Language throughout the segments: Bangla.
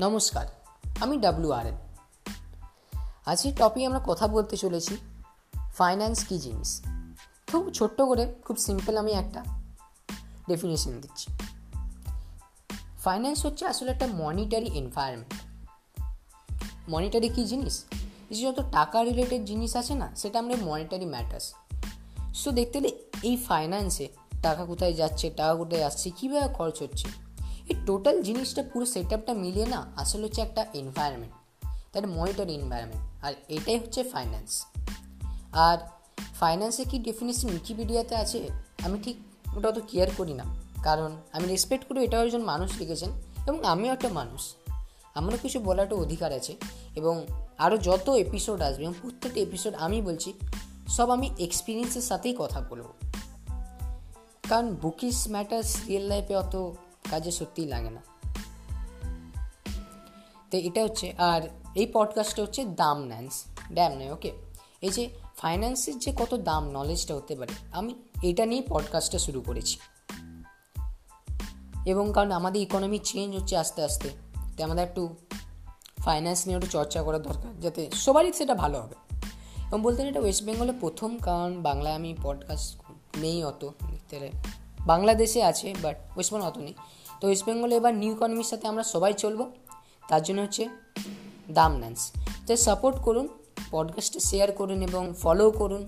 নমস্কার, আমি ডাব্লিউ আর এন। আজকের টপিক আমরা কথা বলতে চলেছি ফাইন্যান্স কী জিনিস? খুব ছোট্ট করে, খুব সিম্পল আমি একটা ডেফিনেশন দিচ্ছি। ফাইন্যান্স হচ্ছে আসলে একটা মনিটারি এনভায়রনমেন্ট মনিটারি কী জিনিস? যত টাকা রিলেটেড জিনিস আছে না, সেটা আমরা মনিটারি ম্যাটার্স সো দেখতে গেলে এই ফাইন্যান্সে টাকা কোথায় যাচ্ছে, টাকা কোথায় আসছে কীভাবে খরচ হচ্ছে এই টোটাল জিনিসটা পুরো সেট আপটা মিলিয়ে না আসলে হচ্ছে একটা এনভায়রনমেন্ট তার মনিটর এনভায়রনমেন্ট আর এটাই হচ্ছে ফাইন্যান্স আর ফাইন্যান্সে কি ডেফিনেশন উইকিপিডিয়াতে আছে? আমি ঠিক ওটা অত কেয়ার করি না, কারণ আমি রেসপেক্ট করি এটাও একজন মানুষ লিখেছেন এবং আমিও একটা মানুষ। আমারও কিছু বলার একটা অধিকার আছে এবং আরও যত এপিসোড আসবে এবং প্রত্যেকটা এপিসোড আমি বলছি, সব আমি এক্সপিরিয়েন্সের সাথেই কথা বলব। কারণ বুকিস ম্যাটার্স রিয়েল লাইফে অত কাজে সত্যিই লাগে না। তো এটা হচ্ছে, আর এই পডকাস্টটা হচ্ছে দাম ন্যান্স ড্যাম নয় ওকে এই যে ফাইন্যান্সের যে কত দাম নলেজটা হতে পারে, আমি এটা নিয়েই পডকাস্টটা শুরু করেছি। এবং কারণ আমাদের ইকোনমি চেঞ্জ হচ্ছে আস্তে আস্তে তাই আমাদের একটু ফাইন্যান্স নিয়ে একটু চর্চা করা দরকার, যাতে সবারই সেটা ভালো হবে। এবং বলতে এটা ওয়েস্ট বেঙ্গলে প্রথম, কারণ বাংলায় আমি পডকাস্ট নেই অত দেখতে বাংলাদেশে আছে বাট ওয়েস্ট বেঙ্গল অত নেই। তো ওয়েস্ট বেঙ্গলে এবার নিউ ইকোনমির সাথে আমরা সবাই চলবো, তার জন্য হচ্ছে দাম ন্যান্স তো সাপোর্ট করুন পডকাস্টে শেয়ার করুন এবং ফলো করুন।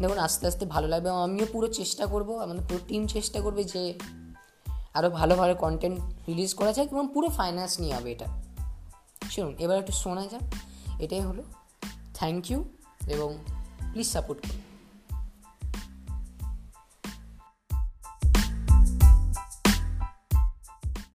দেখুন, আস্তে আস্তে ভালো লাগবে। আমিও পুরো চেষ্টা করব, আমাদের পুরো টিম চেষ্টা করবে যে আরও ভালো ভালো কন্টেন্ট রিলিজ করা যায় এবং পুরো ফাইন্যান্স নিয়ে হবে এটা। শুনুন, এবার একটু শোনা যাক। এটাই হলো থ্যাংক ইউ এবং প্লিজ সাপোর্ট করুন।